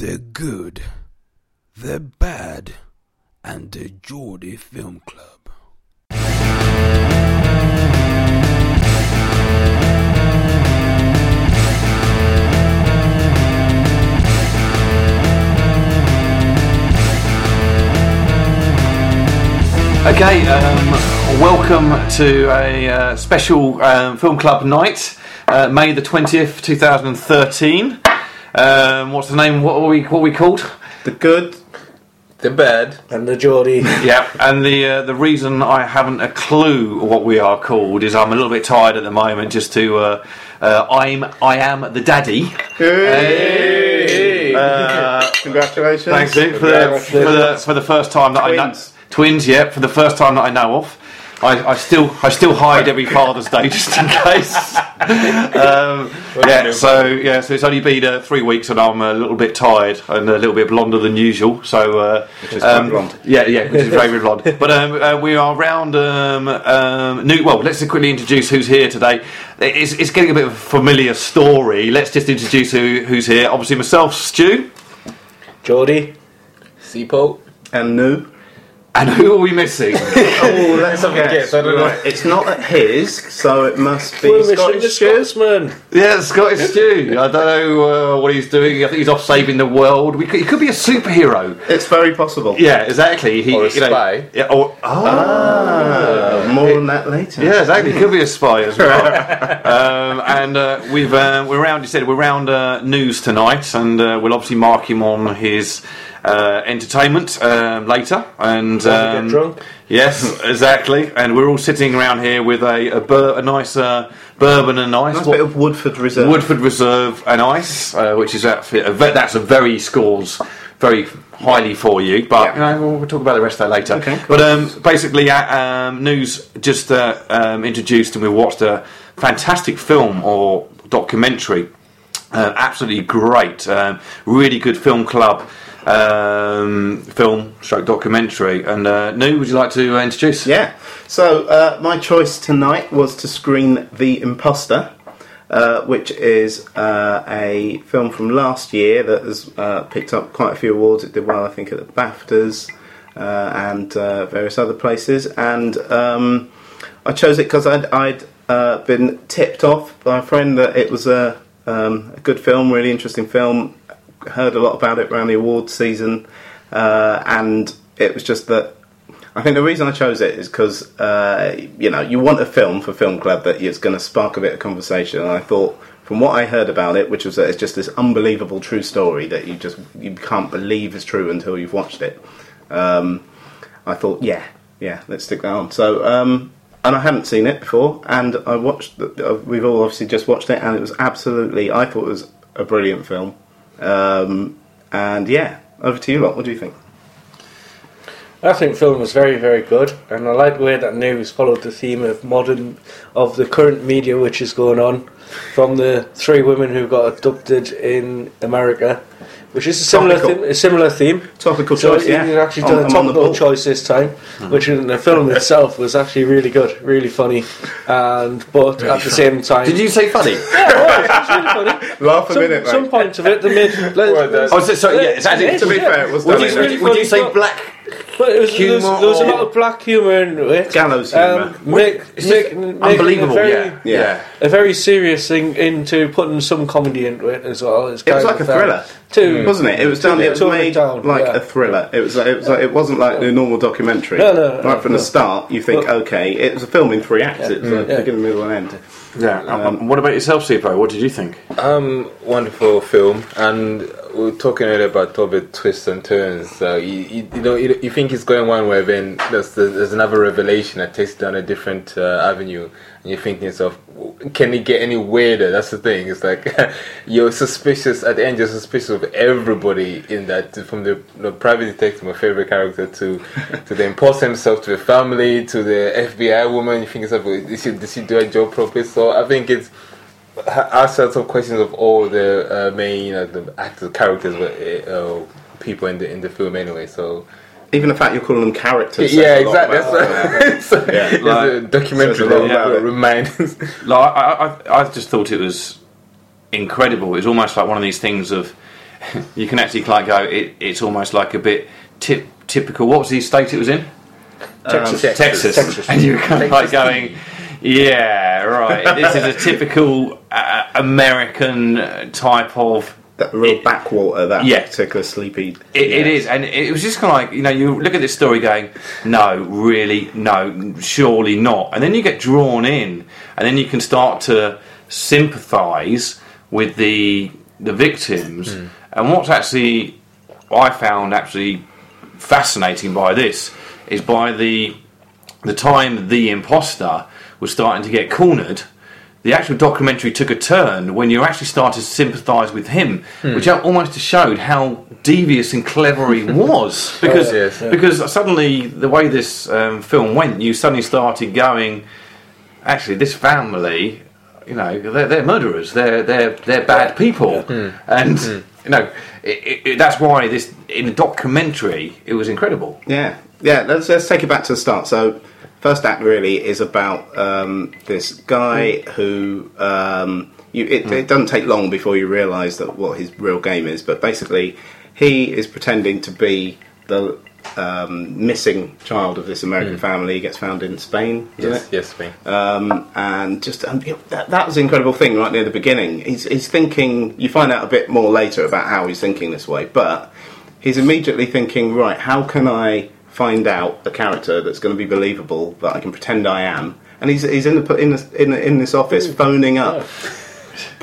The Good, The Bad, and the Geordie Film Club. Okay, um, welcome to a uh, special um, film club night, uh, May the twentieth, two thousand and thirteen. Um, what's the name? What are we? What are we called? The good, The bad. and the Geordie. Yeah, and the uh, the reason I haven't a clue what we are called is I'm a little bit tired at the moment. Just to uh, uh, I'm I am the daddy. Hey! Uh, Congratulations. Thanks, Luke, for the, for the for the first time that I know. Twins. Twins, yeah, for the first time that I know of. I, I still I still hide every Father's Day just in case. um, yeah, so yeah, so it's only been uh, three weeks and I'm a little bit tired and a little bit blonder than usual. So uh, Which is um, blonde. Yeah, yeah, which is very very blonde. But um, uh, we are round um, um, new. Well, let's quickly introduce who's here today. It's, it's getting a bit of a familiar story. Let's just introduce who, who's here. Obviously, myself, Stu. Geordie. Seapo. And new. And who are we missing? Oh, let's have a guess, guess. I don't know. Right, It's not at his, so it must be We're missing Scottish the Stew. Scotsman. yeah, Scottish Stew. I don't know uh, what he's doing. I think he's off saving the world. We could, he could be a superhero. It's very possible. Yeah, exactly. He, Or a you know- spy. yeah, or, oh. Ah, more on that later. Yeah, exactly. Could be a spy as well. um, and uh, we've uh, we're around. You said we're around uh, news tonight, and uh, we'll obviously mark him on his uh, entertainment um, later. And um, get drunk? Yes, exactly. And we're all sitting around here with a a, bur- a nice uh, bourbon and ice. Nice bit of Woodford Reserve. Woodford Reserve and ice, uh, which is a that's a very scores very highly for you. But you know, we'll, we'll talk about the rest of that later. Okay, cool. But um, basically, uh, um, news just uh, um, introduced, and we watched a fantastic film or documentary. Uh, absolutely great, um, really good film club um, film stroke documentary. And uh, Nu, would you like to uh, introduce? Yeah. So uh, my choice tonight was to screen The Imposter, uh, which is uh, a film from last year that has uh, picked up quite a few awards. It did well, I think, at the BAFTAs uh, and uh, various other places. And um, I chose it because I'd, I'd uh, been tipped off by a friend that it was a, um, a good film, really interesting film. Heard a lot about it around the awards season, uh, and it was just that I think the reason I chose it is because uh, you know you want a film for film club that is going to spark a bit of conversation. And I thought, from what I heard about it, which was that it's just this unbelievable true story that you just you can't believe is true until you've watched it. Um, I thought, yeah, yeah, let's stick that on. So, um, and I hadn't seen it before, and I watched. The, uh, we've all obviously just watched it, and it was absolutely. I thought it was a brilliant film. Um, and yeah, over to you lot. What do you think? I think film was very, very good, and I like the way that news followed the theme of modern, of the current media which is going on, from the three women who got abducted in America, which is a similar theme. A similar theme. Topical So choice, yeah. actually done a I'm the topical choice this time, hmm. which in the film itself was actually really good, really funny, and but at the same time, Did you say funny? Yeah, it was, it was really funny. Laugh a Some, minute, mate. some points of it, made. Well, that's- Oh, so, sorry, yeah. it's actually- To be fair, it was would, you, would you say black? But it was, there was, there was a lot of black humour in it. Gallows Um, humour. make, make, unbelievable, A very, yeah. Yeah. A very serious thing into putting some comedy into it as well. It's It was like a of, uh, thriller, To, wasn't it? It was done. It was made down, like yeah. a thriller. It was. Like, it was. Like, it wasn't like a normal documentary. No, no, Right from no. the start, you think, Well- okay, it was a film in three acts. It was like Yeah. beginning, middle, and end. Yeah. Um, what about yourself, Sipo? What did you think? Um, wonderful film, and we were talking earlier about the twists and turns. Uh, you, you, you know, you, you think it's going one way, then there's, there's another revelation that takes it down a different uh, avenue, and you're thinking yourself, can it get any weirder? That's the thing. It's like you're suspicious at the end. You're suspicious of everybody in that, from the, the private detective, my favorite character, to to the imposter himself, to the family, to the FBI woman. You think yourself, did she, did she do her job properly? So I think it's ask lots of questions of all the uh, main you know, the actors, characters, but uh, people in the in the film anyway. So Even the fact you're calling them characters. yeah, says a exactly. about That's them. right. Yeah, it's like- a documentary says a lot that about it. reminds. Like, I, I, I just thought it was incredible. It's almost like one of these things of you can actually like go. It, it's almost like a bit tip, typical. What was the state it was in? Texas. Um, Texas. Texas. And you're kind of like going, yeah, right. This is a typical uh, American type of. That real It- backwater, that Yeah. particular sleepy. It, it is, and it was just kind of like you know, you look at this story going, no, really, no, surely not, and then you get drawn in, and then you can start to sympathise with the the victims, and what's actually I found actually fascinating by this is by the the time the imposter was starting to get cornered, the actual documentary took a turn when you actually started to sympathise with him, hmm. which almost showed how devious and clever he was. Oh, because Oh, yes, yeah. because suddenly the way this um, film went, you suddenly started going, actually, this family. You know, they're, they're murderers. They're they're they're bad people, hmm. and you hmm. know it, it, it- that's why this in a documentary it was incredible. Yeah, yeah. Let's let's take it back to the start. So, first act really is about um, this guy who um, you. It, it doesn't take long before you realise that what his real game is. But basically, he is pretending to be the um, missing child of this American family. He gets found in Spain, Yes, it? yes, Spain. um, and just um, that, that was an incredible thing right near the beginning. He's, he's thinking. You find out a bit more later about how he's thinking this way, but he's immediately thinking, right? How can I find out a character that's going to be believable that I can pretend I am? And he's, he's in the in the, in, the, in this office phoning up.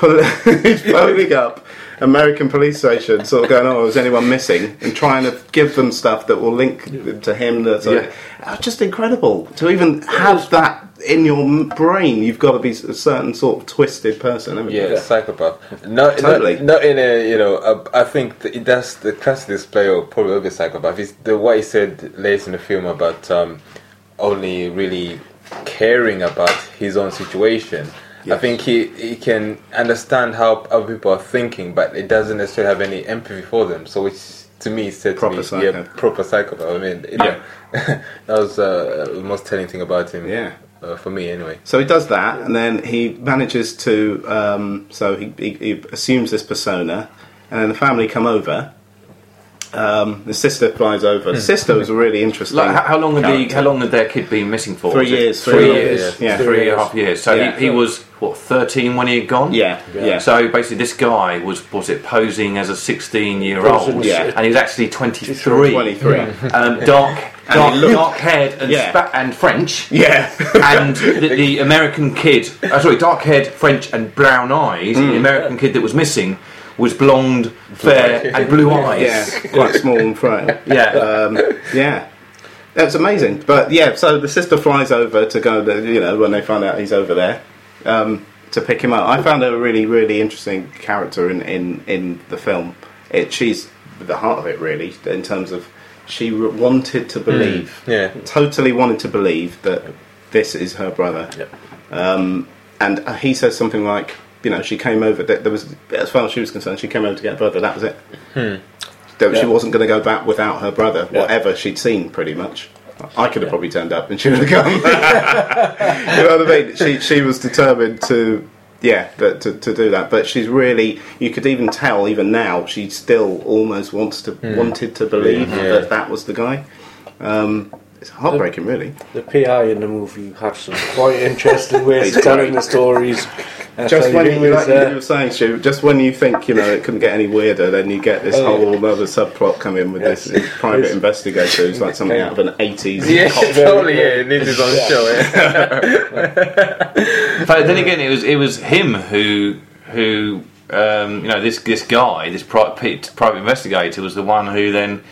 He's phoning up American police station, sort of going, "Oh, is anyone missing?" and trying to give them stuff that will link to him. That's Yeah. uh, just incredible to even have that in your brain. You've got to be a certain sort of twisted person, haven't you? Yeah, psychopath. Not, Totally. not, not in a, you know, uh, I think th- that's the classic display of probably of a psychopath. Is the what he said later in the film about um, only really caring about his own situation. I think he, he can understand how other people are thinking, but it doesn't necessarily have any empathy for them. So, which to me said to Proper me, psycho. yeah, proper psychopath. I mean, you know, that was uh, the most telling thing about him. Yeah. Uh, for me anyway. So he does that, and then he manages to. Um, so he, he, he assumes this persona, and then the family come over. Um, the sister flies over. The sister was really interesting. Like how, how long had the character. how long had their kid been missing for? Three Was it years, Three, three years. years, yeah. Three and a half years. So Yeah. he, he was what thirteen when he had gone. Yeah, yeah. So basically, this guy was was it posing as a sixteen-year-old, Yeah. And he was actually twenty three. 23. Um, dark, And dark, looked- dark haired and Yeah. spa- and French. Yeah. and the, the American kid, uh, sorry, dark haired, French, and brown eyes. Mm. The American kid that was missing was blonde, fair, and blue eyes. yeah, quite small and frail. Yeah. Um, yeah. That's amazing. But yeah, so the sister flies over to go, to, you know, when they find out he's over there, um, to pick him up. I found her a really, really interesting character in, in, in the film. It, she's the heart of it, really, in terms of she wanted to believe, Yeah. totally wanted to believe that this is her brother. Um, and uh, he says something like, you know, she came over. That there was, as far as she was concerned, she came over to get her brother. That was it. That she Yeah. wasn't going to go back without her brother, Yeah. whatever she'd seen, pretty much. I could have probably turned up and she would have gone. you know what I mean? She she was determined to, yeah, that, to to do that. But she's really, you could even tell, even now, she still almost wants to wanted to believe Yeah. that that was the guy. Um, it's heartbreaking, really. The PI in the movie had some quite interesting ways of telling the stories. Just when you, like uh, you were saying, Stu, just when you think you know it couldn't get any weirder, then you get this Oh, whole other subplot come in with Yes. this private Yes. investigator who's like something out of an eighties. Yeah, Very totally. good. Yeah, it needs his own Yeah. show. Yeah. But then again, it was it was him who who um, you know this this guy, this private private investigator, was the one who then,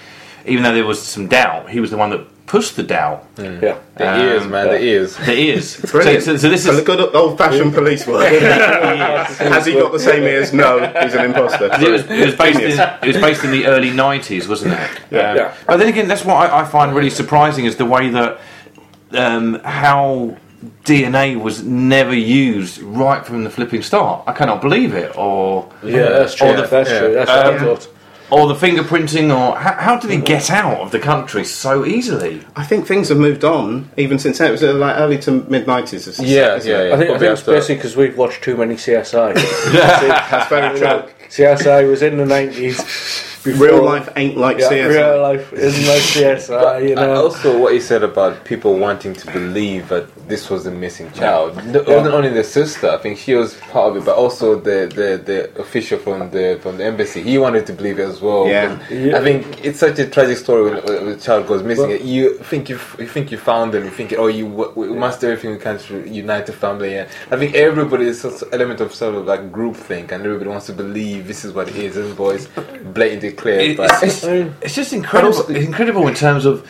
even though there was some doubt, he was the one that pushed the doubt. yeah. The Um, ears, man, the ears. The ears. so, Brilliant. so, so this So the is good old fashioned police work. Has he got the same ears? No, he's an imposter. it was, it was based in, it was based in the early '90s, wasn't it? Yeah. Um, Yeah. But then again, that's what I, I find really surprising is the way that um, how DNA was never used right from the flipping start. I cannot believe it. Or Yeah, that's true. Or the- that's true. That's what I Um, thought. Or the fingerprinting, or how, how did he get out of the country so easily? I think things have moved on even since then. It was uh, like early to mid nineties. Yeah, yeah, yeah. I think, I think it's after- basically because we've watched too many CSI. That's very true. CSI was in the nineties. Real life ain't like yeah, CSI. real life isn't like CSI. You And also, what he said about people wanting to believe that this was the missing child. No- Yeah. Not only the sister, I think she was part of it, but also the, the, the official from the from the embassy. He wanted to believe it as well. Yeah. Yeah. I think it's such a tragic story when, when the child goes missing. you think you you think you found them. You think, oh, you we must do everything we can to unite the family. And I think everybody is such an element of sort of like group think, and everybody wants to believe this is what it is. And boys blatantly clear, It- but it's, it's, it's just incredible. It's incredible in terms of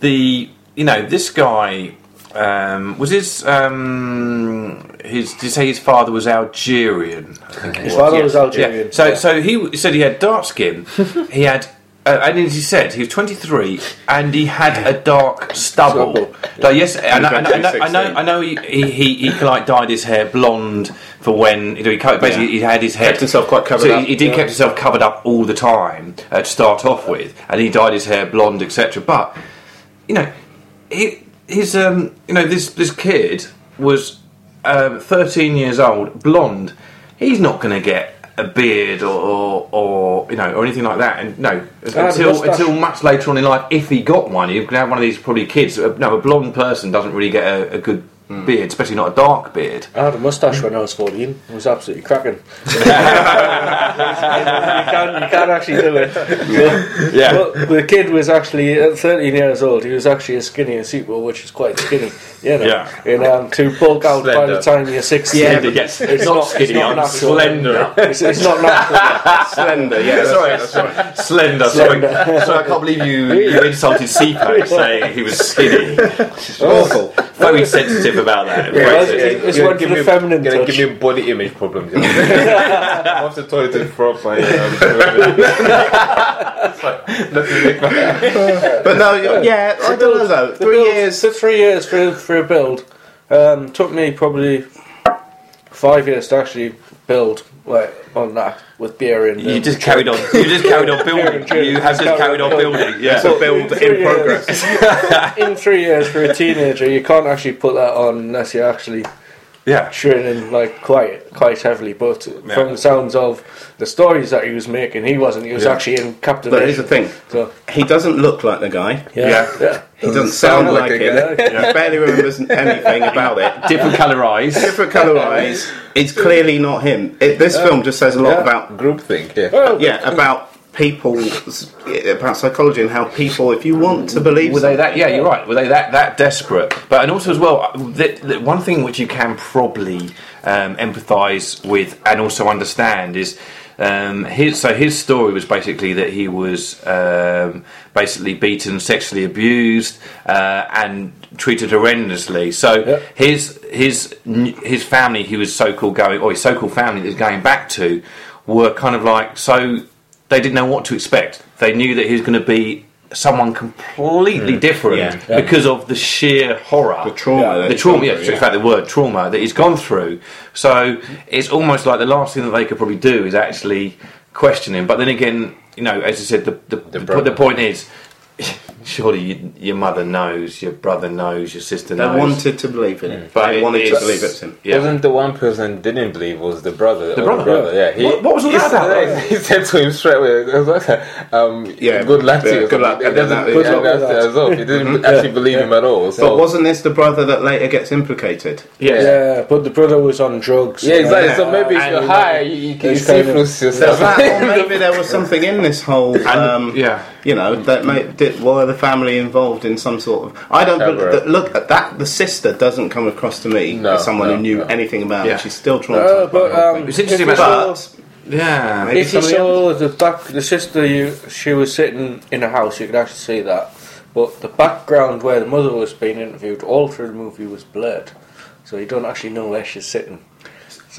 the you know this guy um, was his um, his. Did you say his father was Algerian? I think it his father Yes. was Algerian. Yeah. So yeah. so he said he had dark skin. he had. Uh, and as he said, he was 23 and he had a dark stubble. Stubble. Like, yes, I know, I know, I know, I know, I know he, he, he, like dyed his hair blonde for when you know, he basically Yeah. he had his head Kept himself quite covered so up. He, he did Yeah. kept himself covered up all the time uh, to start off with, and he dyed his hair blonde, etc. But you know, he, his um, you know this this kid was um, 13 years old, blonde. He's not going to get a beard or, or, or you know or anything like that. And no, until until much later on in life, if he got one, he'd have one of these probably kids. Uh, No, a blonde person doesn't really get a, a good beard, especially not a dark beard. I had a moustache when I was 14. It was absolutely cracking. you, can't, you can't actually do it. Yeah. Well, the kid was actually at 13 years old. He was actually as skinny as Sequel, which is quite skinny. You know, Yeah. And um, to bulk out by Slender. the time you're 16, Yeah, Slender, yes. it's not not skinny, It's not I'm natural. slender. It's, it's not natural. Slender, yeah. that's Sorry, right, that's right. Slender. Slender. Sorry, sorry, I can't believe you, you insulted CPAC saying he was skinny. Awful. Very sensitive about that. Very Well, sensitive. it's- it's Gonna one for the me- feminine gonna touch. give me body image problems. You know? I'm off the toilet to front up my. It's like, nothing like. But no, yeah, I don't know though. Three build- years. the three years for for a build um, took me probably five years to actually build like on that with beer and You just carried on. You just carried on building. You have just carried on building. Yeah. It's a build Three in years. progress. in three years for a teenager, you can't actually put that on unless you're actually Yeah. training like quite quite heavily. But from the sounds of the stories that he was making, he wasn't. He was Yeah. actually in But here's the thing: So he doesn't look like the guy. yeah, Yeah. yeah. He doesn't sound sound like, like it. a He barely remembers anything about it. Different colour eyes. Different colour eyes. It's clearly not him. It, this film just says a lot Yeah. about groupthink. yeah. Well, yeah about people about psychology and how people, if you want to believe, Were they that? Yeah, you're right. Were they that that desperate? But and also as well, the, the one thing which you can probably um, empathise with and also understand is. Um, his, so his story was basically that he was um, basically beaten, sexually abused, uh, and treated horrendously. So Yep. his his his family, he was so called going, or his so called family that he's going back to, were kind of like so they didn't know what to expect. They knew that he was going to be someone completely hmm. different Yeah. Yeah. because of the sheer horror, the trauma, that the trauma. Yeah, through, in fact, the word trauma that he's gone through. So it's almost like the last thing that they could probably do is actually question him. But then again, you know, as I said, the the, the, brother. the point is. Surely you, your mother knows, your brother knows, your sister knows. They knows. wanted to believe in it. But they it- wanted to believe it's him. Yeah. Wasn't the one person didn't believe was the brother? The or brother? yeah. He, What- what was all that said- about? He said to him straight away, it was like, um, Yeah, good luck to you. good luck. It And doesn't, then good that- luck yeah. as well. He didn't actually believe him at all. So. But wasn't this the brother that later gets implicated? yeah. Yeah, but the brother was on drugs. yeah, exactly. So maybe if and you're high, you, you can It's see kind through yourself. maybe there was something in this whole, um, yeah. you know, that made, did, were the family involved in some sort of? I don't Cover bel- up. that, look at that. The sister doesn't come across to me No, as someone no, who knew no. anything about Yeah. it. She's still Uh, traumatized. by but um. It's interesting if you about- saw- Yeah. Maybe If you somebody saw the back, the sister, you she was sitting in a house, you could actually see that. But the background where the mother was being interviewed all through the movie was blurred, so you don't actually know where she's sitting.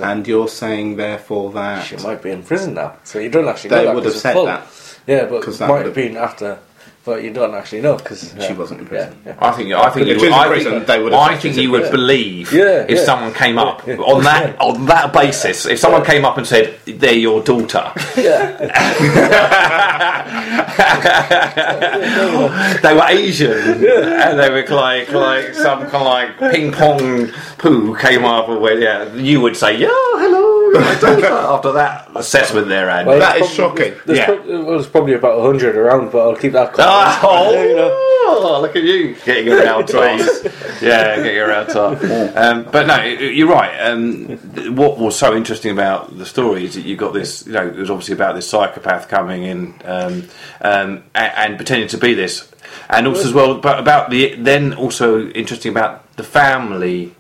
and you're saying therefore that She might be in prison now, so you don't actually they know. that would 'cause have said full. that Yeah, but 'Cause it that might have been after, but you don't actually know because she wasn't in prison. Yeah, I think I think you would, I prison, think, they would I think you would believe Yeah, if yeah. someone came up on that on that basis. If someone came up and said they're your daughter, yeah. they were Asian and they were like like some kind of like ping pong poo came up or where yeah you would say yeah hello my daughter. After that assessment there, Andy. Well, That there's is probably- shocking. There's, Yeah. prob- well, there's probably about 100 around, but I'll keep that quiet. You know. Oh, look at you getting around toss. yeah, getting around toss. Um, but no, you're right. Um, what was so interesting about the story is that you got this. You know, it was obviously about this psychopath coming in um, um, and, and pretending to be this, and also as well, but about the then also interesting about the family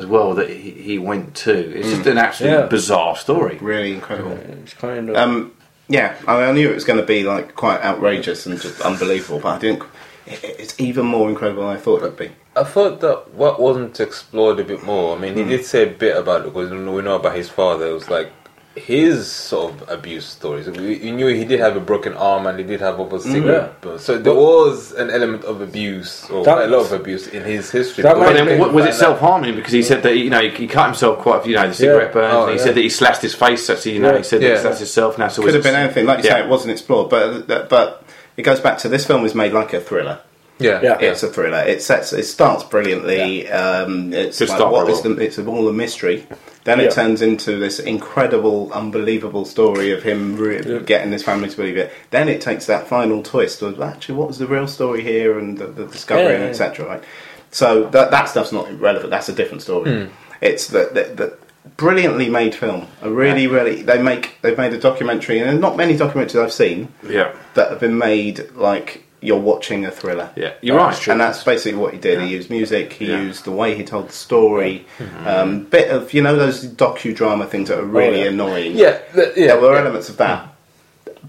as well that he, he went to. It's just an absolutely Yeah. bizarre story. Really incredible. It's kind of. Um, yeah, I, mean, I knew it was going to be like quite outrageous and just unbelievable, but I didn't. It, it's even more incredible than I thought it would be. I thought that what wasn't explored a bit more. I mean, he did say a bit about it because we know about his father. It was like his sort of abuse stories. We, we knew he did have a broken arm and he did have over cigarette. burns. So there was an element of abuse or That- a lot of abuse in his history. But then, what, was it self harming? Because he said that you know he cut himself quite. You know, the cigarette burns. Oh, and he yeah. said that he slashed his face. That's you know Yeah. he said that Yeah. he slashed himself. Now, so Could have been anything, like you Yeah. say, it wasn't explored, but but it goes back to this film was made like a thriller. Yeah, Yeah. It's a thriller. It sets. It starts brilliantly. Um, it's Good like, what is the, it's all a mystery. Then Yeah. it turns into this incredible, unbelievable story of him re- Yeah. getting his family to believe it. Then it takes that final twist of actually what was the real story here and the, the discovery Yeah, and yeah. etc. Right. So that that stuff's not relevant. That's a different story. Hmm. It's the, the, the brilliantly made film. A really, really they make they've made a documentary, and not many documentaries I've seen Yeah, that have been made like you're watching a thriller. yeah, you're right. And that's basically what he did. He used music. He Yeah. Mm-hmm. used the way he told the story. Um, bit of you know those docudrama things that are really Oh, yeah. annoying. yeah, yeah. there were yeah. elements of that,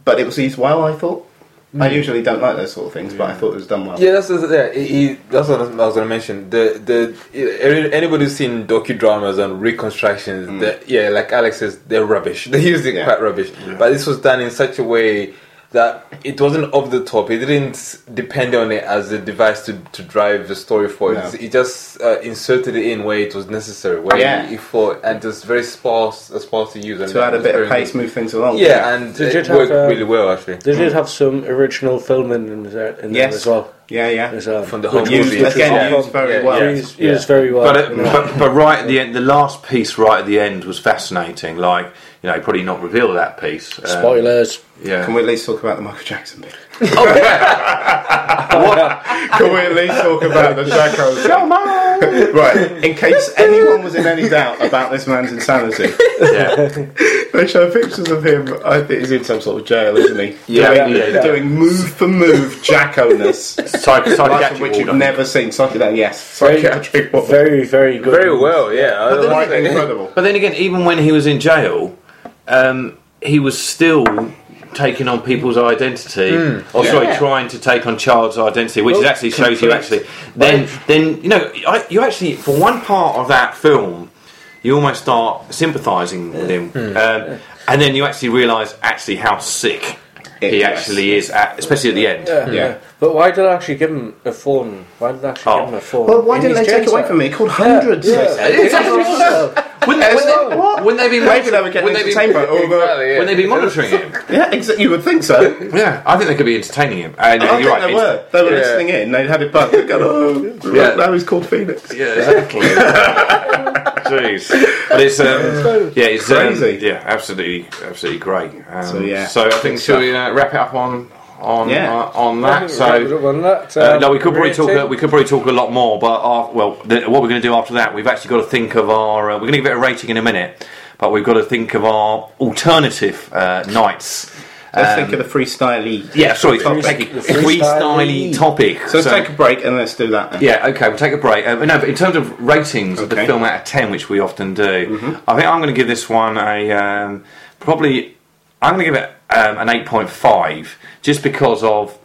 but it was used well. I thought. I Mm. usually don't like those sort of things, but I thought it was done well. Yeah, that's yeah. He, he- that's what I was going to mention. The the anybody who's seen docudramas and reconstructions, the, yeah, like Alex says, they're rubbish. They used it Yeah. quite rubbish. But this was done in such a way that it wasn't off the top. It didn't depend on it as a device to, to drive the story forward. No. It just uh, inserted it in where it was necessary, where Yeah. he, he thought, and just very sparse, uh, sparse to use. And To add a bit of very pace, good. move things along. Yeah, and Did it you worked have, um, really well actually. they did have some original filming in there, in there as well. yeah, yeah. As, um, From the whole was- movie. which Again, all used very Yeah, well. yeah. Used, used very well. But, you know. but but right at the end, the last piece right at the end was fascinating. Like you know, probably not reveal that piece. Um, Spoilers. Yeah. Can we at least talk about the Michael Jackson bit? oh yeah. what? Can we at least talk about the Jacko? right, in case anyone was in any doubt about this man's insanity, Yeah. they show pictures of him. I think he's in some sort of jail, isn't he? Yeah, doing, yeah, yeah. doing move for move Jacko-ness. Psych- Like psychiatric which you've never seen. Psychedelic, yes. Very- Psychiatric ward. Very, very good. Very well, yeah. I But then don't Quite think- incredible. But then again, even when he was in jail, um, he was still taking on people's identity, or sorry, trying to take on child's identity, which Well, actually shows you actually. Then, then you know, I, you actually for one part of that film, you almost start sympathising with him, um, and then you actually realise actually how sick It- he yes. actually is, at, especially at the end. Yeah, Yeah. yeah. But why did I actually give him a phone? Why did I actually Oh. give him a phone? Well, why In didn't they take it away from me? He called hundreds. Yeah, they yeah. Exactly. Wouldn't, It's wouldn't, like, wouldn't they be Maybe they wouldn't they be, entertainment. or Exactly, yeah. wouldn't they be monitoring him? Yeah, exa- you would think so. Yeah, I think they could be entertaining him. And I you're think right. they were. They were Yeah. listening in. They had it bugged. They go, oh, Yeah. now he's called Phoenix. Yeah, exactly. Jeez, but it's um, yeah, it's um, Crazy. yeah, absolutely, absolutely great. Um, So, yeah. so I think Good shall we uh, wrap it up on on Yeah. uh, on that? think we'll wrap it So. up on that. Uh, Um, no, we could probably talk. rating. Uh, we could probably talk a lot more, but uh, well, the, what we're going to do after that, we've actually got to think of our. Uh, we're going to give it a rating in a minute, but we've got to think of our alternative uh, nights. Let's Um, think of the freestyly. Yeah, sorry, topic. take a freestyle-y. topic. So let's take a break and let's do that. Then. Yeah, okay, we'll take a break. Um, no, but in terms of ratings of the film out of 10, which we often do, I think I'm going to give this one a um, probably, I'm going to give it um, an 8.5 just because of.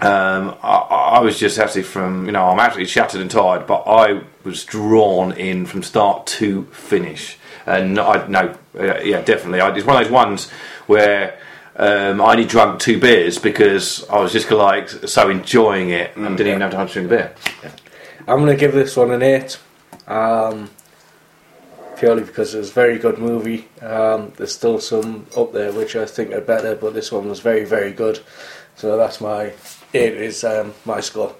Um, I, I was just actually from, you know, I'm absolutely shattered and tired, but I was drawn in from start to finish. And I no, uh, yeah, definitely. I, it's one of those ones where um, I only drunk two beers because I was just like so enjoying it and didn't even have time to drink a beer. I'm going to give this one an 8. Um, purely because it was a very good movie. Um, there's still some up there which I think are better, but this one was very, very good. So that's my 8 is um, my score.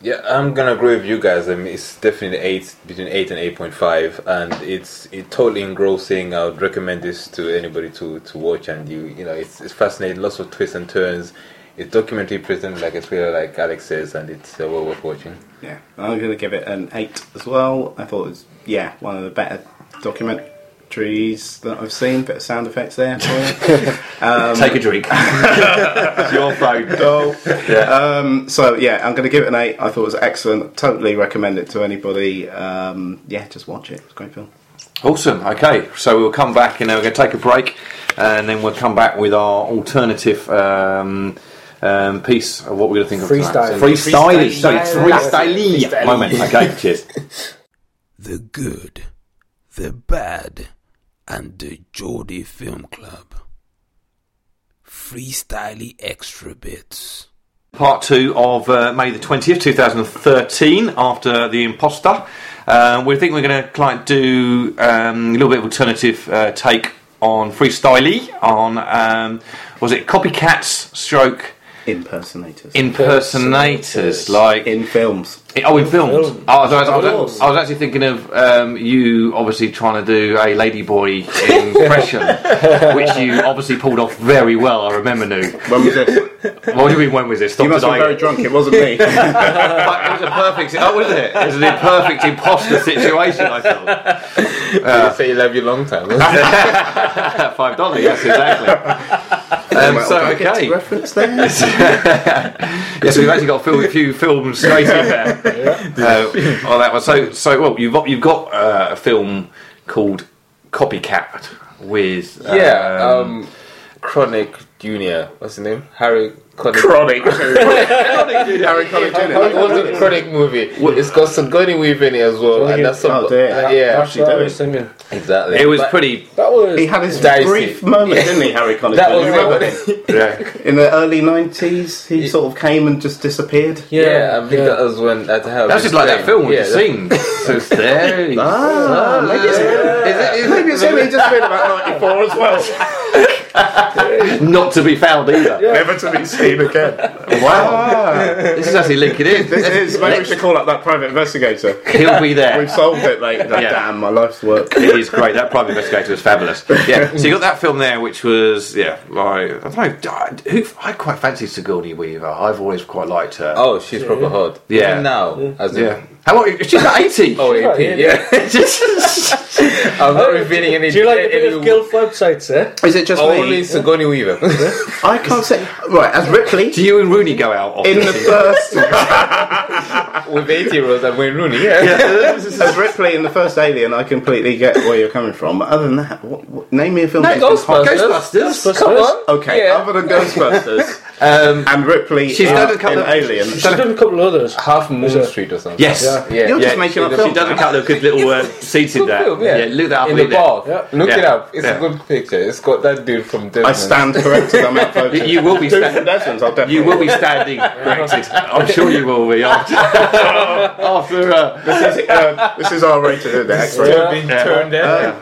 Yeah, I'm gonna agree with you guys. I mean, it's definitely eight between eight and eight point five, and it's it totally engrossing. I would recommend this to anybody to, to watch, and you you know it's it's fascinating. Lots of twists and turns. It's documentary presented like a thriller, like Alex says, and it's uh, well worth watching. Yeah, I'm going to give it an eight as well. I thought it was yeah one of the better documentaries that I've seen. Bit of sound effects there. For um, Take a drink. it's your phone. goal. Yeah. Um, so yeah, I'm going to give it an eight. I thought it was excellent. Totally recommend it to anybody. Um, yeah, just watch it. It's a great film. Awesome. Okay, so we'll come back and then we're going to take a break, and then we'll come back with our alternative um, um, piece of what we're going to think of tonight. Freestyle. Freestyle. Sorry, Freestyle. freestyle moment. Okay, cheers. The good, the bad, and the Geordie Film Club. Freestyly extra bits. Part two of uh, May the 20th, 2013, after The Imposter. Uh, we think we're going to like, do um, a little bit of alternative uh, take on freestyly, on, um, was it copycats stroke Impersonators impersonators? Like, in films. oh, in films. Film. Oh, I, was, I, was, I, was, I was actually thinking of um, you obviously trying to do a ladyboy impression, which you obviously pulled off very well. I remember, Nu. When was this? What do you mean, when was this? Stop you must have been very drunk. It wasn't me. But it was a perfect. Oh, was it? It was a perfect imposter situation. I thought. you say you love your long time. Five dollars. Yes, exactly. Um, so did I get okay. reference there. yes, we've actually got a, few films straight in there. Uh, on that one. So, so well, you've got, you've got uh, a film called Copycat with yeah, um, um, Connick Junior. What's his name? Harry Chronic. Chronic. Harry Connick It was Jr. a chronic movie. It's got Sigourney Weaver in it as well, and that's some, Oh, dear. uh, yeah, That's what I exactly. it was But pretty. That was. He had his Dicey. brief moment, didn't he, Harry Connick? That Jr.? was remember him? Yeah. In the early 90s, he sort of came and just disappeared. Yeah, I think yeah. that was when at the That's just like that film we've yeah, just seen. So it's there. Ah, maybe it's, maybe it's him. He just been about 94 as well. Not to be found either. Never to be seen again. Wow. Ah. This is actually linking in. This is, maybe we should call up that private investigator. He'll be there. We've solved it, mate. Yeah. Damn, my life's work. It is great. That private investigator was fabulous. Yeah. So you got that film there, which was yeah, like I don't know. I- Who I quite fancy Sigourney Weaver. I've always quite liked her. Oh, she's proper hot. Yeah. Even now, as yeah. How old? She's like eighty. Oh, 18, right, yeah. I'm not revealing any. Do you like a any, bit of Guild websites there? Is it just Only me? Sigourney Weaver. I can't say. Right, as Ripley Do you and Rooney go out often? in the first. With 80 year olds and Wayne Rooney, yeah. as Ripley in the first Alien, I completely get where you're coming from. But other than that, what, what, name me a film. No, she's been hot- Ghostbusters. Come on. Okay, Yeah. other than Ghostbusters Um, and Ripley She's in, done a couple in of- Alien. She's done a couple of others. Half Moon Street or something. yes. Yeah. Yeah. You're Yeah, just making she, up she films. does a couple of good little uh, scenes in Good that. Film, yeah. look that up. In the that. bar. Yeah. Look Yeah. it up. It's Yeah. a good picture. It's got that dude from Desmond. I stand corrected. I'm outvoted. You will be standing. sta- I'll definitely. You will be standing corrected. I'm sure you will be after. after uh, This is, uh, this is R rated, isn't it? Being Yeah. turned down.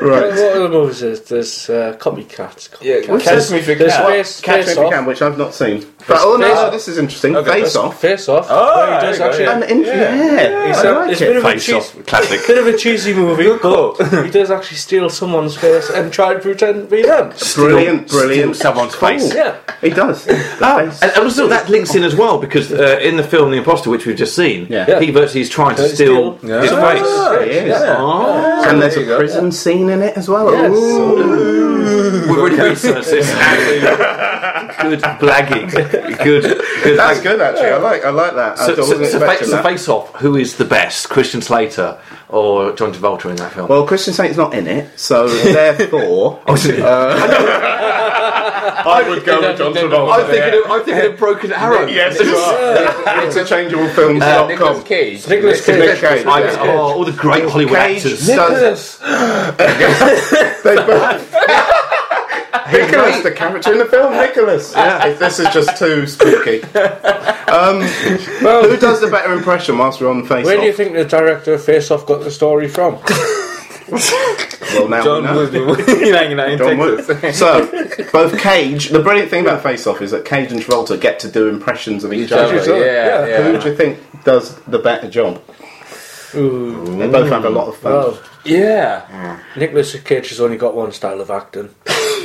What, Right. what other movies is there's uh, Copycats? Yeah, Copycats. Catch Me If You There's Can. Face, Catch Me face If You Off. Can, which I've not seen. But, oh no, Face Off. this is interesting. Okay, Face that's- Off. Face Off. Oh, where he there does you go, actually. yeah. An int- yeah, It's I a, like it's a bit it. of a face cheese, off, classic. bit of a cheesy movie, but he does actually steal someone's face and try to pretend to be them. Brilliant, brilliant. steal someone's Cool. face. Yeah. He does. Ah, Face. and also that links in as well because uh, in the film The Imposter, which we've just seen, Yeah. he virtually is trying to Trying to steal steal- his Yeah. face. He is. Oh, And there's a you go. prison scene in it as well. Yes. Ooh. we've already researched this. good blagging. Good. good That's blag- good actually. I like I like that. I So, so, wasn't so, expecting fa- so face off. Who is the best, Christian Slater or John Travolta in that film? Well, Christian Saint's not in it, so therefore, Oh, is uh, it? I would go with John Travolta. I'm thinking. Of, I'm thinking of Broken Arrow. Yes, you are. Interchangeablefilms.com. Nicolas Cage. Nicolas Cage. Nick Cage. I, oh, all the great Hollywood actors. does. They both. Nicholas, the character in the film, Nicholas. If this is just too spooky. Um, who does the better impression whilst we're on face Where do you think the director of Face Off got the story from? Well, now John we know. Woo's hanging out in John Woo. Texas. So, both Cage. The brilliant thing about Face Off is that Cage and Travolta get to do impressions of each, Each other, other. yeah, yeah. Who do you think does the better job? Ooh. They both have a lot of fun. Well, Yeah. Nicolas Cage has only got one style of acting,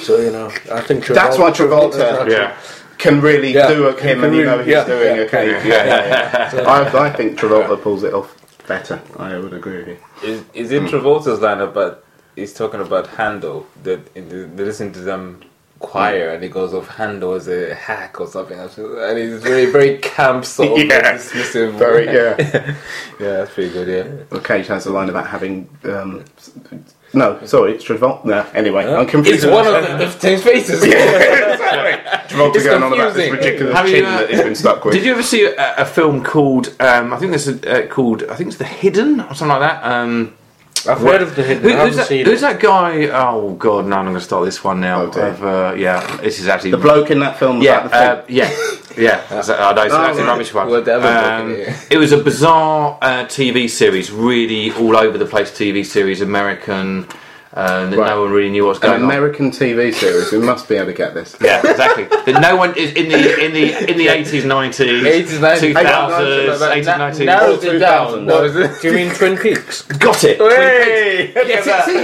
so you know. I think Travolta, That's why Travolta Yeah. can really Yeah. do a him, and you know he's Yeah, doing yeah. a Cage. Yeah, yeah, yeah. I, I think Travolta pulls it off better. I would agree with you. Is, is it Travolta's line about he's talking about Handel that in the, they listen to them choir and he goes off Handel as a hack or something and he's very very camp sort of Yeah. dismissive Very, yeah. yeah that's pretty good yeah Well, Cage has a line about having. Um, no, sorry, it's Travolta. No, anyway, I'm confused. it's one of the, the same faces Travolta It's going on about this confusing. ridiculous Have you, chin uh, that he's been stuck with. Did you ever see a, a film called? Um, I think this is uh, called. I think it's The Hidden or something like that. Um, I've heard of the hidden. who- I who's, that, seen who's that guy? Oh God, no! I'm going to start this one now. Oh, of, uh, yeah, this is actually the bloke in that film Yeah, the uh, yeah, yeah. That's, uh, no, it's, Oh, that's a right. rubbish one. Well, the other Um. It was a bizarre uh, TV series, really all over the place. TV series, American. Uh, that Right. no one really knew what was An going on. American TV series. We must be able to get this. Yeah, exactly. that no one is in the in the in the eighties, nineties, 80s, 90s, two thousands, eighties, nineties. narrows it down What, was it do you mean Twin Peaks? Got it. Hey! See.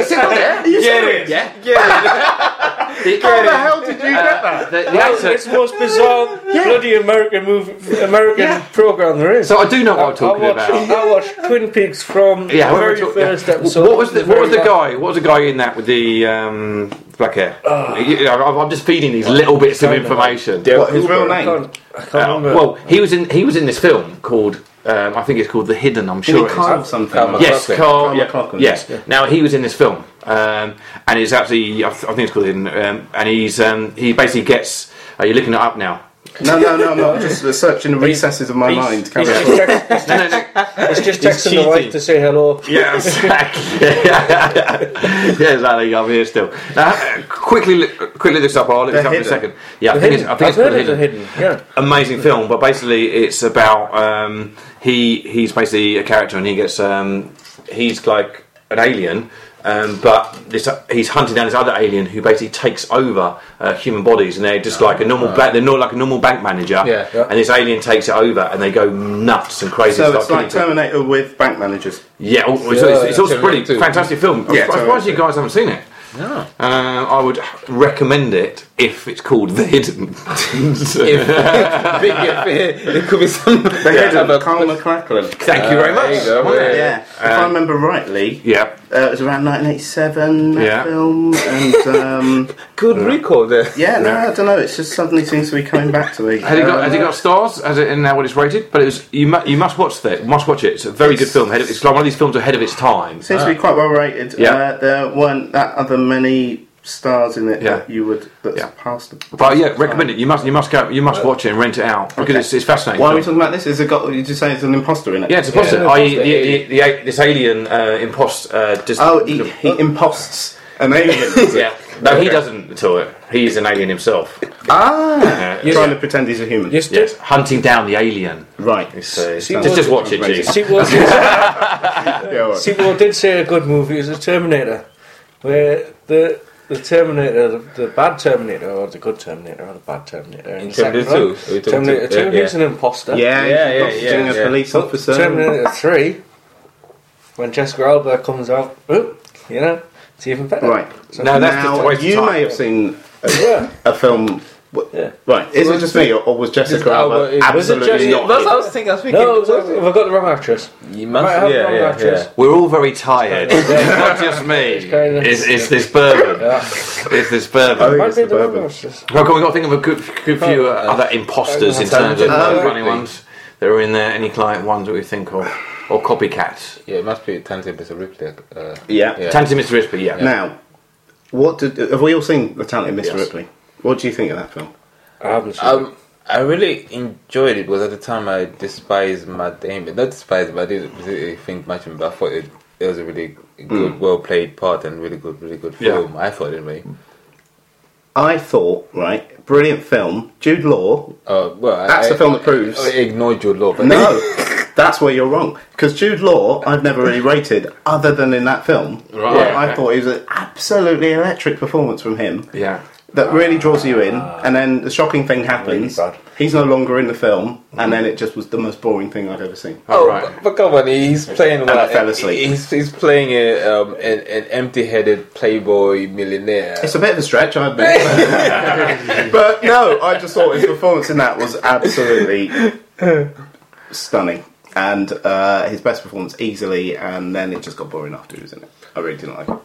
You Get it. Yeah. The- How the hell did you get that? the, the Well, actor. it's the most bizarre bloody American movie, American Yeah. program there is. So I do know what I'm talking I watched, about. I watched Twin Peaks from Yeah, the when we very talk- first yeah. episode. What was the to what was the very guy? What was the guy in that with the um, black hair? You know, I'm I'm just feeding these little bits of information. What, his real last- I name? can't, I can't Uh, remember. well, he was in he was in this film called um, I think it's called The Hidden. I'm sure he it is. Carl something? Carl Yes, that? Carl. Carl yeah, MacLachlan. yes. Now he was in this film, um, and it's actually I, th- I think it's called Hidden, um, and he's um, he basically gets. Are you looking it up now? No, no, no, I'm not. Just searching the recesses of my He's- mind. he's Carry just on. text- No, no, no. He's just He's texting the wife cheating. to say hello. Yeah, exactly. yeah, exactly. I'm here still. Now, uh, quickly, look- quickly look this up. I'll look this up in a Hidden. second. Yeah, I The think it's. I think I've it's called heard The of the Hidden. hidden. Yeah. Amazing film, but basically it's about um, he he's basically a character and he gets um, he's like an alien. Um, but this, he's hunting down this other alien who basically takes over uh, human bodies, and they're just like a normal. Ba- they're not like a normal bank manager. Yeah. Yeah. And this alien takes it over, and they go nuts and crazy. Stuff So and it's like killing people. Terminator with bank managers. Yeah, oh, it's, Yeah, it's, it's also Terminator pretty two. fantastic film. I'm Yeah, surprised you guys haven't seen it. No. Uh, I would recommend it if it's called The Hidden. if, if, if, it could be some The head of Carl MacLachlan. Thank you very Uh, much. you go, Yeah. Yeah, if I remember rightly, Yeah. Uh, it was around 1987 that Yeah. film, and um, good recall there. yeah, no, I don't know. It just suddenly seems to be coming back to me. Has it got Um, Has it got stars? Has it in now what it's rated? But it was you. Mu- you must watch that. Must watch it. It's a very good film. It's like one of these films ahead of its time. Seems to be quite well rated. Yeah. Uh, there weren't that other many stars in it Yeah. that you would that's Yeah. past. The, But yeah, recommend it. You must. You must go. You must watch it and rent it out because Okay. it's, it's fascinating. Why are we talking about this? Is it got? You just say it's an imposter in it? Yeah, it's a imposter. Yeah. I.e., the, the, the, this alien uh, impost. Uh, just, Oh, he, he imposts an alien. yeah. No, he doesn't at all. He's an alien himself. ah, Yeah. trying to pretend he's a human. Yes, Yes, hunting down the alien. Right. It's, uh, it's- just, just watch it, G. Sequel, Yeah, all right. Sequel did say a good movie is a Terminator, where the the Terminator, the, the bad Terminator, or the good Terminator, or the bad Terminator. In the second Terminator 2. Are Terminator to- 2, yeah, he's an imposter. Yeah, Yeah, he's yeah, imposting yeah, a yeah. police But officer. Terminator 3, when Jessica Alba comes out, oh, you know, it's even better. Right. So- No, that's now, just a you time. may have seen a, a film. W- Yeah. Right. Is it just me, or, or was Jessica Alba Alba Was it absolutely Jessica- not? That's in? what I was thinking. I was thinking. No, have I got the wrong actress? you Might must. have Yeah, wrong yeah, actress. yeah. We're all very tired. it's not just me. kind of- It's, it's this bourbon. Yeah. It's this Oh, bourbon. Might it's be the the wrong bourbon. actress. Well, we've got to think of a good, good few uh, other imposters in terms of Talented uh, funny ones that are in there. Any client ones that we think of, or copycats. Yeah, it must be Talented Mr. Ripley. Uh, Yeah. Yeah. Talented Mr. Ripley, yeah. Now, what did have we all seen the talented Mr. Yes. Ripley? What do you think of that film? I haven't seen Um, I really enjoyed it because at the time I despised Matt Damon. Not despised, but I didn't really think much of him. But I thought it, it was a really good, well played part and really good, really good Yeah. film. I thought anyway. I thought, right, brilliant film. Jude Law. Uh, well, That's I, the film that proves- I, I ignored Jude Law, but No, That's where you're wrong. Because Jude Law, I've never really rated, other than in that film. Right. where I Okay. thought it was an absolutely electric performance from him Yeah. That really draws you in. And then the shocking thing happens. bad. He's no longer in the film, and then it just was the most boring thing I've ever seen. Oh, right. but, but come on, he's playing And I fell asleep. He's, he's playing a, um, an, an empty-headed playboy millionaire. It's a bit of a stretch, I admit. but no, I just thought his performance in that was absolutely stunning. And uh, his best performance easily, and then it just got boring after he was in it. I really didn't like it.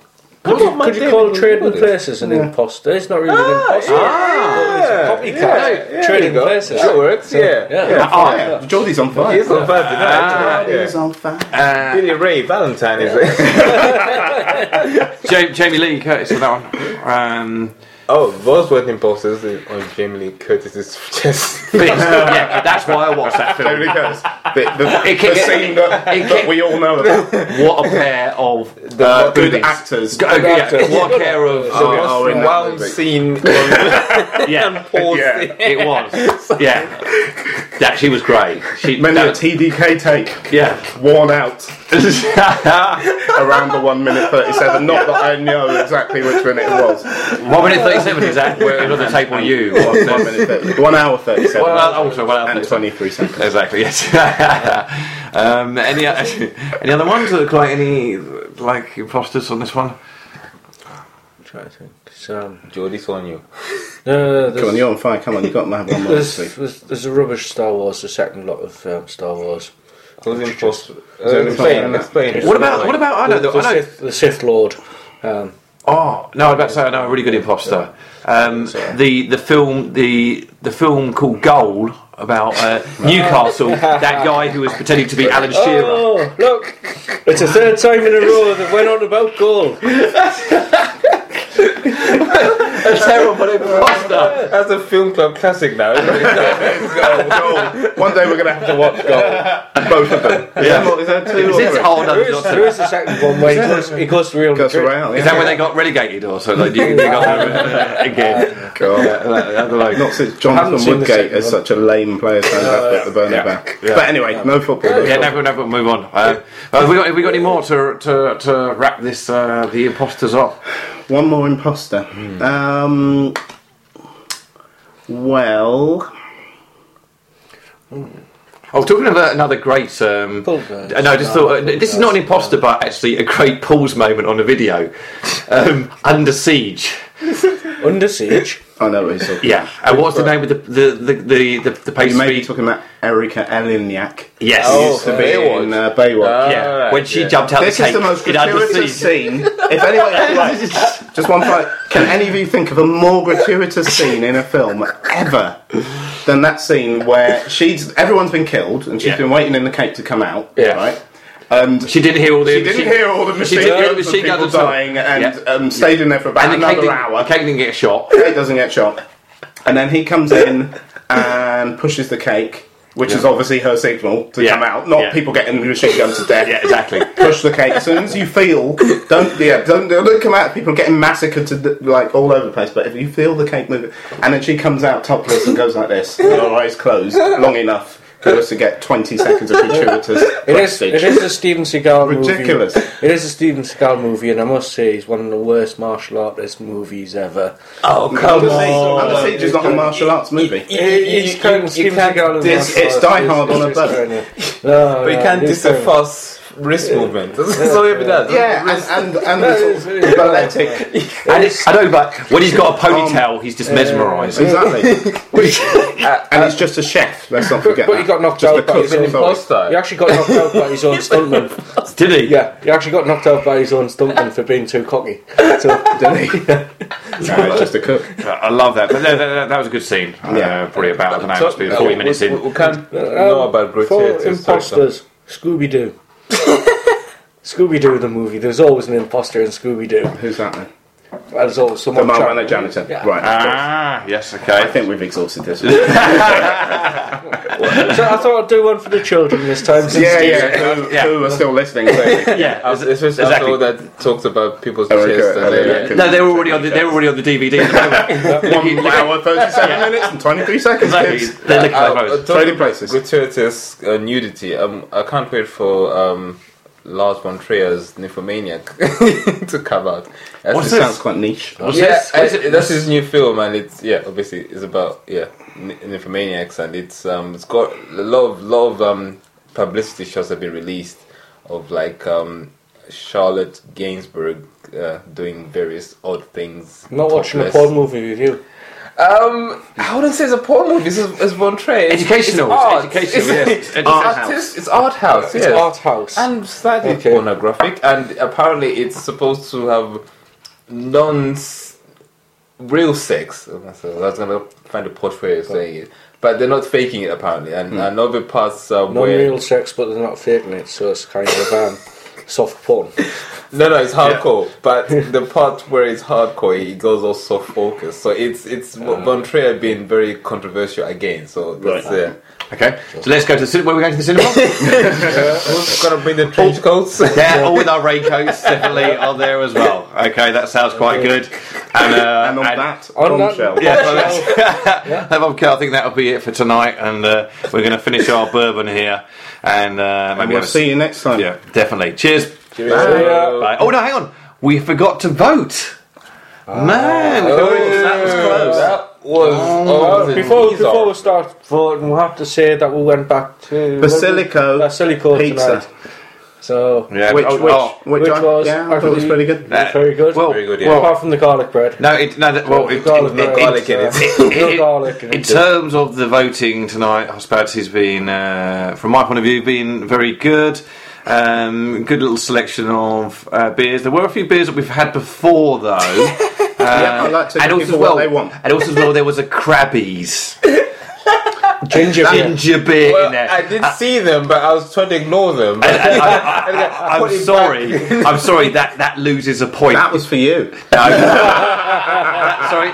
Could you, could you call Trading Places? Places an imposter? It's not really an imposter. Ah, It's a copycat. yeah, Trading there you go. Places. That works, yeah. yeah. Oh, yeah, Geordie's on fire. He's on fire tonight. Geordie's yeah. on fire. Uh, Billy Ray Valentine is it? Jamie Lee Curtis for that one. Um, oh, those were imposters on Jamie Lee Curtis's chest. but yeah, that's why I watched that film. Totally goes. The, the, It can- the scene that, it that can- we all know about. What a pair of Uh, good boobies. actors. Go- yeah, what a pair of The Oh, oh, in that wild movie. scene. yeah, Yeah. it was. Yeah, that she was great. She Many a TDK take yeah. worn out around the 1 minute 37. Not that I know exactly which minute it was. One minute thirty-seven is that where it was on the tape on you? One, one minute 30, 1 hour 37. Well, uh, also, well, and 23 seconds. Exactly. Yes. um, any any other ones? That look like any like imposters on this one? trying to think. It's, um, Jodie's on you. no, Come on, you're on fire. Come on, you've got to have one more. there's, there's, there's a rubbish Star Wars, the second lot of um, Star Wars. Who's imposter? Uh, explain, explain. What about what about I The, know, the, I know Sith, the Sith Lord. Um, Oh no! I was about to say I know a really good imposter. Um, the the film the the film called Goal about uh, Newcastle. that guy who was pretending to be Alan Shearer. oh, look! It's the third time in a row that went on about gold. A terrible imposter. That's a film club classic now. isn't it? Goal, goal. One day we're going to have to watch Goal. Both of them. Is Yeah. there more- is there two? Is or this three? oh no, There there's is, not there is a second one where he goes, he goes Real Goes Madrid. around. Is that when they got relegated or so? Like, you, they got again. God. Yeah, I don't know. Since Jonathan Woodgate second as such a lame player turned up at the Bernabeu. Yeah. But anyway, no football. Yeah, football. no, no, move on. Uh, have, we got, have we got any more to, to, to wrap this uh, the imposters up? One more imposter. Um, well, Oh, talking about another great. Um, uh, no, I just thought uh, this is not an imposter, but actually a great pause moment on the video. Um, Under siege. Under siege. I know what he's talking Yeah, and what's the name of the the the the, the, the about. You may be talking about Erika Eleniak. Yes. Oh, Used to be Baywatch. in uh, Baywatch. Ah. yeah, Alright, when she yeah. jumped out This the is cake the most in Under gratuitous Siege. scene. If anyone, right, just one point. Can any of you think of a more gratuitous scene in a film ever than that scene where she's everyone's been killed and she's Yeah. been waiting in the cake to come out, Yeah. right? And She didn't hear all the. she didn't hear all the she machine didn't hear guns the machine people dying and Yeah. um, stayed in there for about and another didn't, hour. cake didn't get shot. Cake doesn't get shot, and then he comes in and pushes the cake. Which is obviously her signal to Yeah. come out, not Yeah. people getting machine guns to death Yeah, exactly. push the cake. As soon as you feel, don't yeah, don't, don't come out. People getting massacred to the, like all over the place. But if you feel the cake moving, and then she comes out topless and goes like this, with her eyes closed, long enough for us to get twenty seconds of gratuitous it is it is a Steven Seagal movie. Ridiculous. It is a Steven Seagal movie, and I must say, he's one of the worst martial artist movies ever. Oh, come on. Under Siege is not a martial arts movie. He's kind of Steven can't Seagal in dis- it's. Die Hard on a It's boat. No, But you no, can't it's diss a kind of- fast wrist movement. That's all he does. Yeah, and and, and the sort it's- of balletic. And it's, I know, but when he's got a ponytail, he's just mesmerised. Exactly. and he's just a chef. Let's not forget. But he got knocked out a by cook, his sorry. Imposter. He actually got knocked out by his own stuntman. Did he? Yeah, he actually got knocked out by his own stuntman for being too cocky. So, Didn't he? no, he's just a cook. I love that. But that, that, that was a good scene. Uh, Yeah. probably about, I don't know, So, must be uh, 40 minutes in. We can't know about for gratuitous. imposters, Scooby Doo. Scooby Doo, the movie. There's always an imposter in Scooby Doo. Who's that then? As also The someone Marwana janitor. Yeah. Right. Ah, yes, Okay. I think we've exhausted this. So I thought I'd do one for the children this time. Since yeah, Steve's- yeah. Who, Yeah. who are still listening? clearly. Yeah, Uh, was exactly. after all that talked about people's Erika, chest and Erika. they- No, they're already on the they're already on the DVD. at the moment. One hour, 37 minutes and 23 seconds. exactly. kids. They're looking Uh, for uh, Trading places. Gratuitous uh, nudity. Um, I can't wait for um, Lars von Trier's Nymphomaniac to come out. That's What's this? Sounds quite niche. What's yeah, this? What is I- it? that's his new film, and it's yeah, obviously it's about yeah, nymphomaniacs, and it's um, it's got a lot of lot of um, publicity shots have been released of like um, Charlotte Gainsbourg uh, doing various odd things. I'm not watching a porn movie with you. Um, I wouldn't say it's a porn movie. It's, it's Von Trier. It's- Educational, It's art. educational, yes. It's, It's art artist- It's art house. It's art house. and slightly Okay. pornographic, and apparently it's supposed to have non real sex. So I was gonna find a posh way of saying it, but they're not faking it apparently, and, and other parts uh, No where real sex, but they're not faking it, so it's kind of a um, soft porn. no, no, it's hardcore. But the part where it's hardcore, it goes all soft focus. So it's it's Von Trier being very controversial again. So that's Right. uh, Okay, so let's go to the cinema. Where are we going to the cinema? who's gonna bring the trench coats? yeah, all with our raincoats definitely are there as well. Okay, that sounds quite good. And, uh, And on and- that On that- bombshell. Yeah, well, that's- okay, I think that'll be it for tonight, and uh, we're going to finish our bourbon here, and uh, maybe we'll see you next time. Yeah, definitely. Cheers. Bye. Bye. Oh no, hang on. We forgot to vote. Man, Oh, that was close. That was, oh, Well, before Pizza? before we start voting, we'll have to say that we went back to Basilico Basilico pizza. tonight. So Yeah, Which, oh, which, oh. which, Which was yeah, I thought it was pretty good. it very good. Well, Very good, yeah. well, apart from the garlic bread. no, it, no, that, well, The it, garlic it- bread. garlic in it. no it- garlic in In it. terms of the voting tonight, hospitality's been, uh, from my point of view, been very good. Um, good little selection of uh, beers. There were a few beers that we've had before, though. Uh, I like to and give also people well, what they want. and also as well, there was a Crabbie's ginger beer. ginger beer Well, in there. I did see them, but I was trying to ignore them. And- and I, Put am sorry. I'm sorry. That that loses a point. That was for you. No. That- sorry.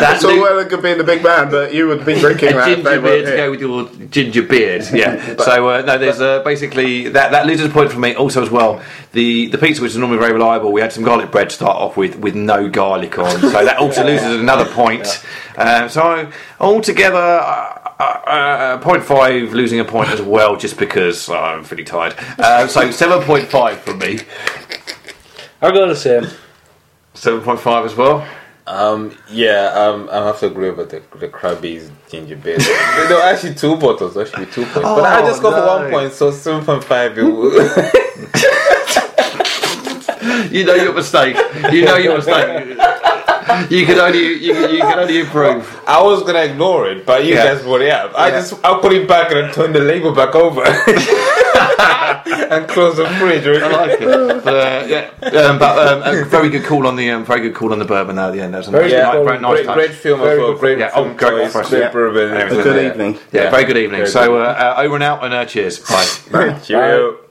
That It's all well and good being the big man, but you would be drinking a that. if they ginger weren't to go with your ginger beard. Yeah. so uh, no, there's uh, basically that that loses a point for me. Also as well, the the pizza which is normally very reliable, we had some garlic bread to start off with with no garlic on, so that also loses another point. Uh, so altogether. Uh, uh, uh, 0.5 losing a point as well just because I'm pretty tired uh, so 7.5 from me I'll go the same. 7.5 as well Um, yeah, um, I have to agree with the, the Crabbie's ginger beer. there were actually two bottles, actually two points. but I just go for no. one point, so 7.5 it. You know your mistake. You know your mistake. You can only you, can- you can only improve. I was gonna ignore it, but you Yeah. guys brought it up. I Yeah. just I put it back and I turned the label back over and closed the fridge. I like it. But, uh, yeah, um, but um, a very good call on the um, very good call on the bourbon there at the end. That was a Very nice, good nice, call. very nice great, great film Very as well. good Great Yeah, film oh, great choice, reference, great yeah. bourbon. Yeah, A good Yeah. evening. Yeah, very good evening. Very So uh, uh, over and out and uh, cheers. Bye. Cheerio.